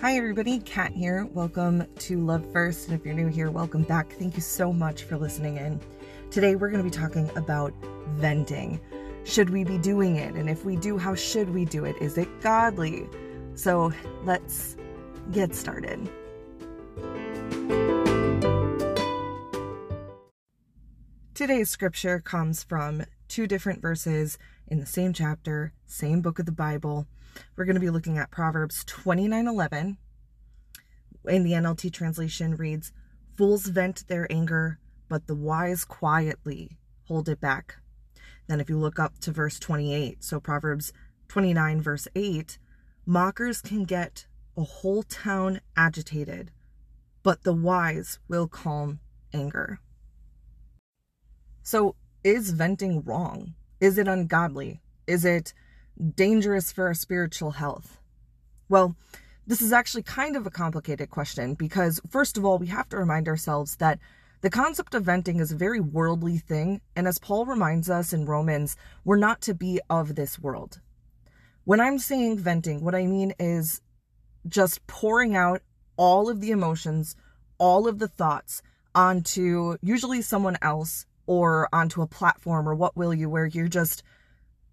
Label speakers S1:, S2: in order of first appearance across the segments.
S1: Hi, everybody. Kat here. Welcome to Love First. And if you're new here, welcome back. Thank you so much for listening in. Today, we're going to be talking about venting. Should we be doing it? And if we do, how should we do it? Is it godly? So let's get started. Today's scripture comes from two different verses in the same chapter, same book of the Bible. We're going to be looking at Proverbs 29:11. In the NLT translation reads, "Fools vent their anger, but the wise quietly hold it back." Then if you look up to verse 28, so Proverbs 29 verse 8, mockers can get a whole town agitated, but the wise will calm anger. So, is venting wrong? Is it ungodly? Is it dangerous for our spiritual health? Well, this is actually kind of a complicated question because, first of all, we have to remind ourselves that the concept of venting is a very worldly thing, and as Paul reminds us in Romans, we're not to be of this world. When I'm saying venting, what I mean is just pouring out all of the emotions, all of the thoughts onto usually someone else or onto a platform or what will you, where you're just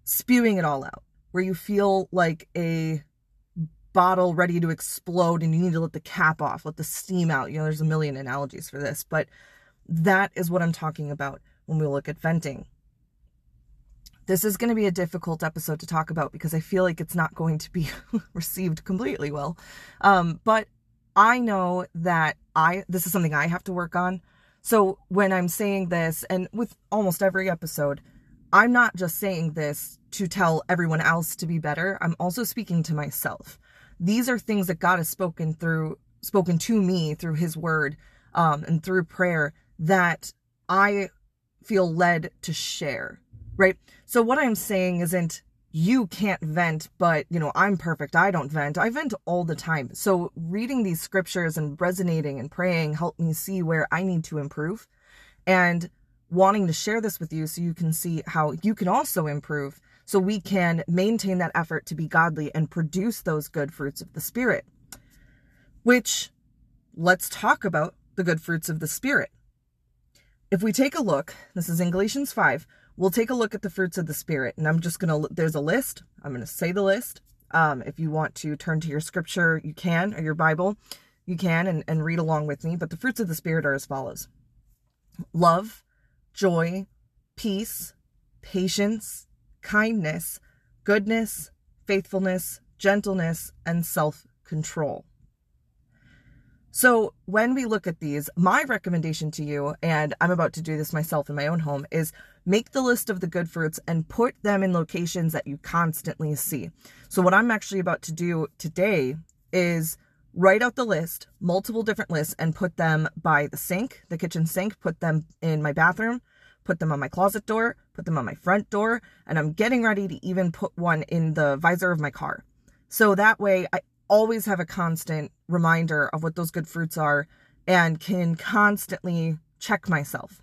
S1: spewing it all out where you feel like a bottle ready to explode and you need to let the cap off, let the steam out. You know, there's a million analogies for this, but that is what I'm talking about when we look at venting. This is going to be a difficult episode to talk about because I feel like it's not going to be received completely well. Um, but I know that I this is something I have to work on. So when I'm saying this, and with almost every episode, I'm not just saying this to tell everyone else to be better. I'm also speaking to myself. These are things that God has spoken through, spoken to me through his word, um, and through prayer that I feel led to share, right? So what I'm saying isn't you can't vent, but you know, I'm perfect. I don't vent. I vent all the time. So reading these scriptures and resonating and praying helped me see where I need to improve. And wanting to share this with you so you can see how you can also improve so we can maintain that effort to be godly and produce those good fruits of the spirit. Which let's talk about the good fruits of the spirit. If we take a look this is in galatians 5 we'll take a look at the fruits of the spirit and i'm just gonna there's a list. I'm gonna say the list. Um, if you want to turn to your scripture you can or your bible you can and, and read along with me but the fruits of the spirit are as follows. Love joy, peace, patience, kindness, goodness, faithfulness, gentleness, and self control. So, when we look at these, my recommendation to you, and I'm about to do this myself in my own home, is make the list of the good fruits and put them in locations that you constantly see. So, what I'm actually about to do today is write out the list, multiple different lists, and put them by the sink, the kitchen sink, put them in my bathroom, put them on my closet door, put them on my front door, and I'm getting ready to even put one in the visor of my car. So that way I always have a constant reminder of what those good fruits are and can constantly check myself.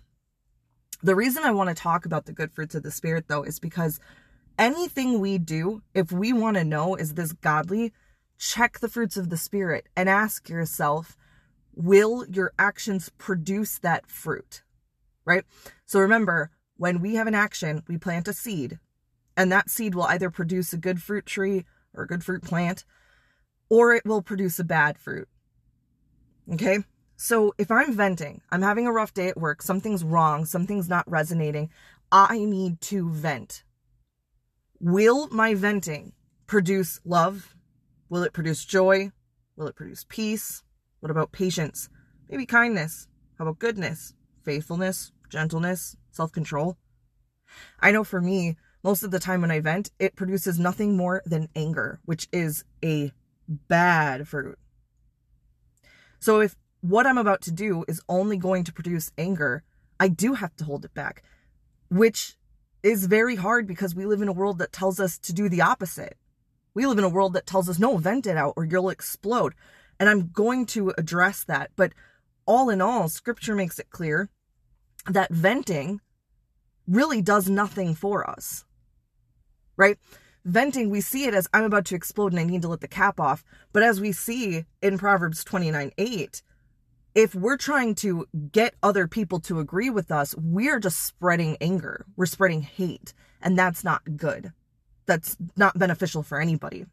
S1: The reason I want to talk about the good fruits of the Spirit, though, is because anything we do, if we want to know, is this godly, check the fruits of the Spirit and ask yourself, will your actions produce that fruit? Right? So remember, when we have an action, we plant a seed, and that seed will either produce a good fruit tree or a good fruit plant, or it will produce a bad fruit. Okay? So if I'm venting, I'm having a rough day at work, something's wrong, something's not resonating, I need to vent. Will my venting produce love, Will it produce joy? Will it produce peace? What about patience? Maybe kindness? How about goodness, faithfulness, gentleness, self control? I know for me, most of the time when I vent, it produces nothing more than anger, which is a bad fruit. So if what I'm about to do is only going to produce anger, I do have to hold it back, which is very hard because we live in a world that tells us to do the opposite. We live in a world that tells us, no, vent it out or you'll explode. And I'm going to address that. But all in all, scripture makes it clear that venting really does nothing for us. Right? venting, we see it as I'm about to explode and I need to let the cap off. But as we see in Proverbs 29 8, if we're trying to get other people to agree with us, we're just spreading anger. We're spreading hate. And that's not good. That's not beneficial for anybody.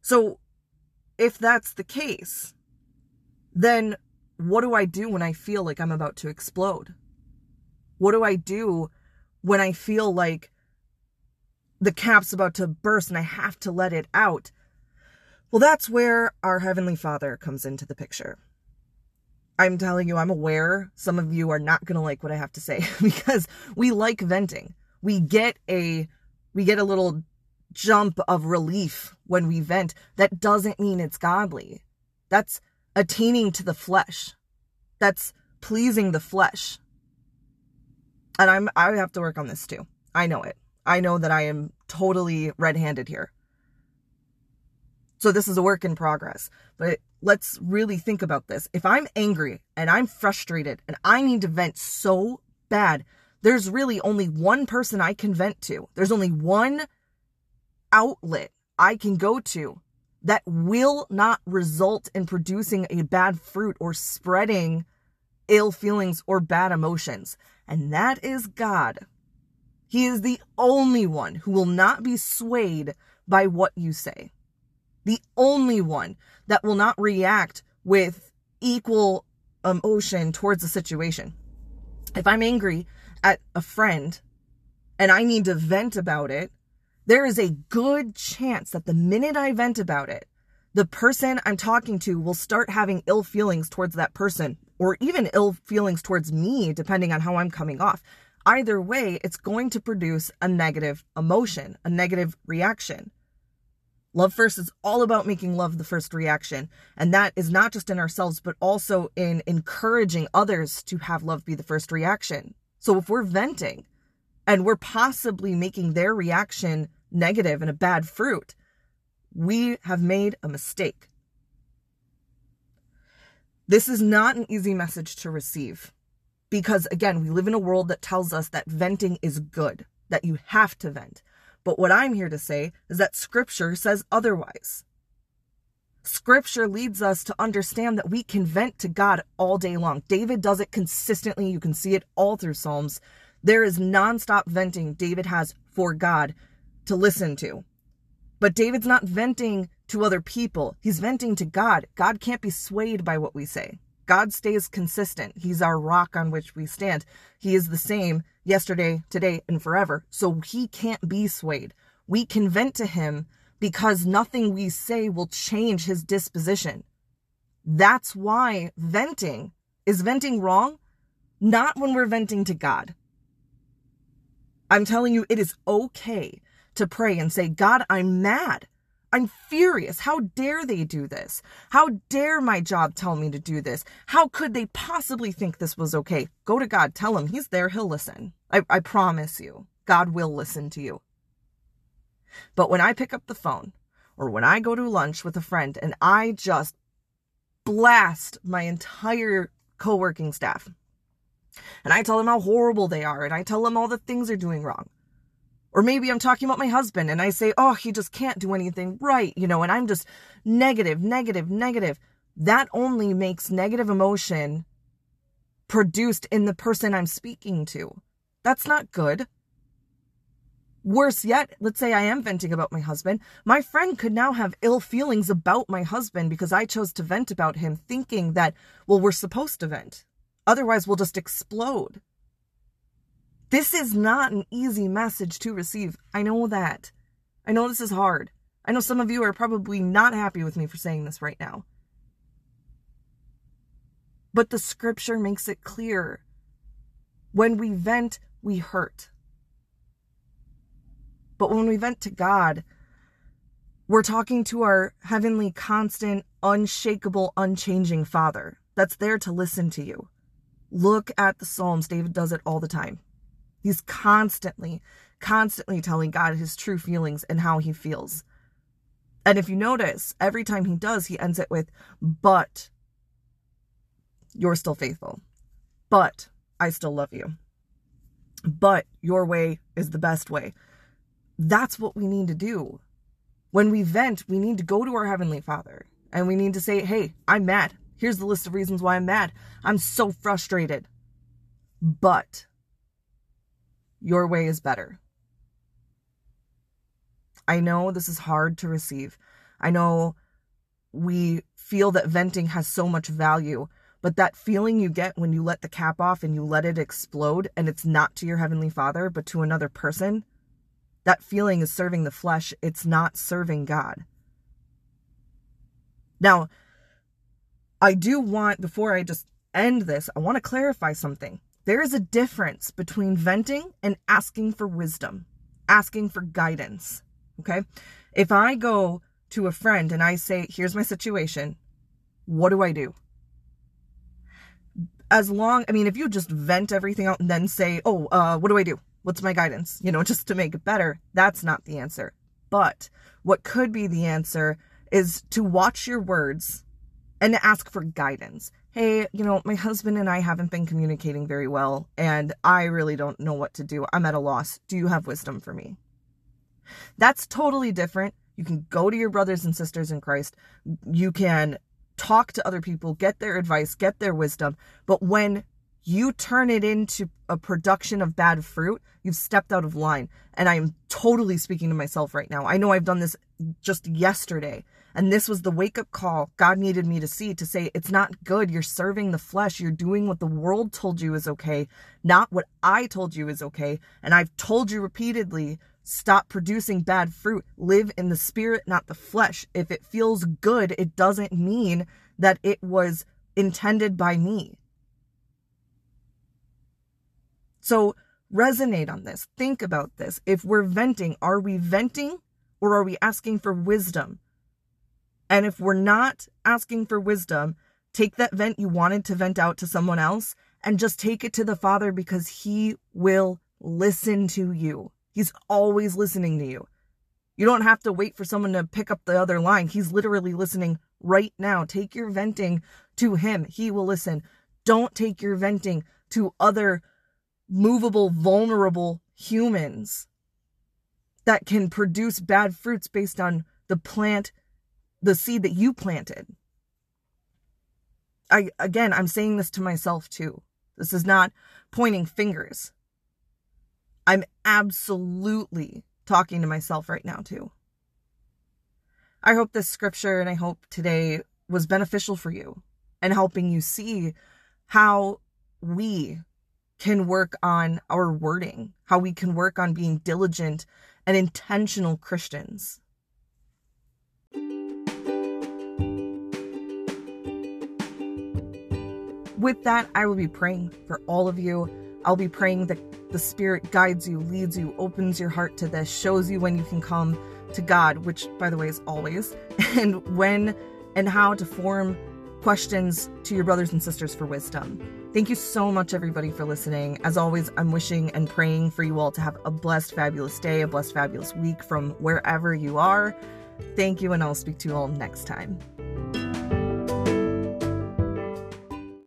S1: So, if that's the case, then what do I do when I feel like I'm about to explode? What do I do when I feel like the cap's about to burst and I have to let it out? Well, that's where our Heavenly Father comes into the picture. I'm telling you, I'm aware some of you are not going to like what I have to say because we like venting. We get a we get a little jump of relief when we vent. That doesn't mean it's godly. That's attaining to the flesh. That's pleasing the flesh. And I'm I have to work on this too. I know it. I know that I am totally red-handed here. So this is a work in progress. But let's really think about this. If I'm angry and I'm frustrated and I need to vent so bad, there's really only one person I can vent to. There's only one outlet I can go to that will not result in producing a bad fruit or spreading ill feelings or bad emotions. And that is God. He is the only one who will not be swayed by what you say. The only one that will not react with equal emotion towards the situation. If I'm angry at a friend and I need to vent about it, there is a good chance that the minute I vent about it, the person I'm talking to will start having ill feelings towards that person or even ill feelings towards me, depending on how I'm coming off. Either way, it's going to produce a negative emotion, a negative reaction. Love first is all about making love the first reaction. And that is not just in ourselves, but also in encouraging others to have love be the first reaction. So if we're venting and we're possibly making their reaction negative and a bad fruit, we have made a mistake. This is not an easy message to receive because, again, we live in a world that tells us that venting is good, that you have to vent. But what I'm here to say is that scripture says otherwise. Scripture leads us to understand that we can vent to God all day long. David does it consistently. You can see it all through Psalms. There is nonstop venting David has for God to listen to. But David's not venting to other people, he's venting to God. God can't be swayed by what we say. God stays consistent. He's our rock on which we stand. He is the same yesterday, today, and forever. So he can't be swayed. We can vent to him because nothing we say will change his disposition. That's why venting is venting wrong, not when we're venting to God. I'm telling you, it is okay to pray and say, God, I'm mad. I'm furious. How dare they do this? How dare my job tell me to do this? How could they possibly think this was okay? Go to God. Tell him he's there. He'll listen. I, I promise you, God will listen to you. But when I pick up the phone or when I go to lunch with a friend and I just blast my entire co working staff and I tell them how horrible they are and I tell them all the things they're doing wrong or maybe I'm talking about my husband and I say, oh, he just can't do anything right, you know, and I'm just negative, negative, negative. That only makes negative emotion produced in the person I'm speaking to. That's not good. Worse yet, let's say I am venting about my husband. My friend could now have ill feelings about my husband because I chose to vent about him, thinking that, well, we're supposed to vent. Otherwise, we'll just explode. This is not an easy message to receive. I know that. I know this is hard. I know some of you are probably not happy with me for saying this right now. But the scripture makes it clear. When we vent, we hurt. But when we vent to God, we're talking to our heavenly, constant, unshakable, unchanging Father that's there to listen to you. Look at the Psalms. David does it all the time. He's constantly, constantly telling God his true feelings and how he feels. And if you notice, every time he does, he ends it with, but you're still faithful. But I still love you. But your way is the best way. That's what we need to do. When we vent, we need to go to our Heavenly Father and we need to say, Hey, I'm mad. Here's the list of reasons why I'm mad. I'm so frustrated. But your way is better. I know this is hard to receive. I know we feel that venting has so much value, but that feeling you get when you let the cap off and you let it explode and it's not to your Heavenly Father, but to another person, that feeling is serving the flesh. It's not serving God. Now, I do want, before I just end this, I want to clarify something. There is a difference between venting and asking for wisdom, asking for guidance. Okay. If I go to a friend and I say, here's my situation, what do I do? As long, I mean, if you just vent everything out and then say, oh, uh, what do I do? What's my guidance? You know, just to make it better, that's not the answer. But what could be the answer is to watch your words and ask for guidance. Hey, you know, my husband and I haven't been communicating very well, and I really don't know what to do. I'm at a loss. Do you have wisdom for me? That's totally different. You can go to your brothers and sisters in Christ. You can talk to other people, get their advice, get their wisdom. But when you turn it into a production of bad fruit, you've stepped out of line. And I'm totally speaking to myself right now. I know I've done this just yesterday and this was the wake up call God needed me to see to say, it's not good. You're serving the flesh. You're doing what the world told you is okay, not what I told you is okay. And I've told you repeatedly stop producing bad fruit. Live in the spirit, not the flesh. If it feels good, it doesn't mean that it was intended by me. So resonate on this. Think about this. If we're venting, are we venting or are we asking for wisdom? And if we're not asking for wisdom, take that vent you wanted to vent out to someone else and just take it to the Father because He will listen to you. He's always listening to you. You don't have to wait for someone to pick up the other line. He's literally listening right now. Take your venting to Him, He will listen. Don't take your venting to other movable, vulnerable humans that can produce bad fruits based on the plant the seed that you planted. I again, I'm saying this to myself too. This is not pointing fingers. I'm absolutely talking to myself right now too. I hope this scripture and I hope today was beneficial for you and helping you see how we can work on our wording, how we can work on being diligent and intentional Christians. with that, I will be praying for all of you. I'll be praying that the Spirit guides you, leads you, opens your heart to this, shows you when you can come to God, which, by the way, is always, and when and how to form questions to your brothers and sisters for wisdom. Thank you so much, everybody, for listening. As always, I'm wishing and praying for you all to have a blessed, fabulous day, a blessed, fabulous week from wherever you are. Thank you, and I'll speak to you all next time.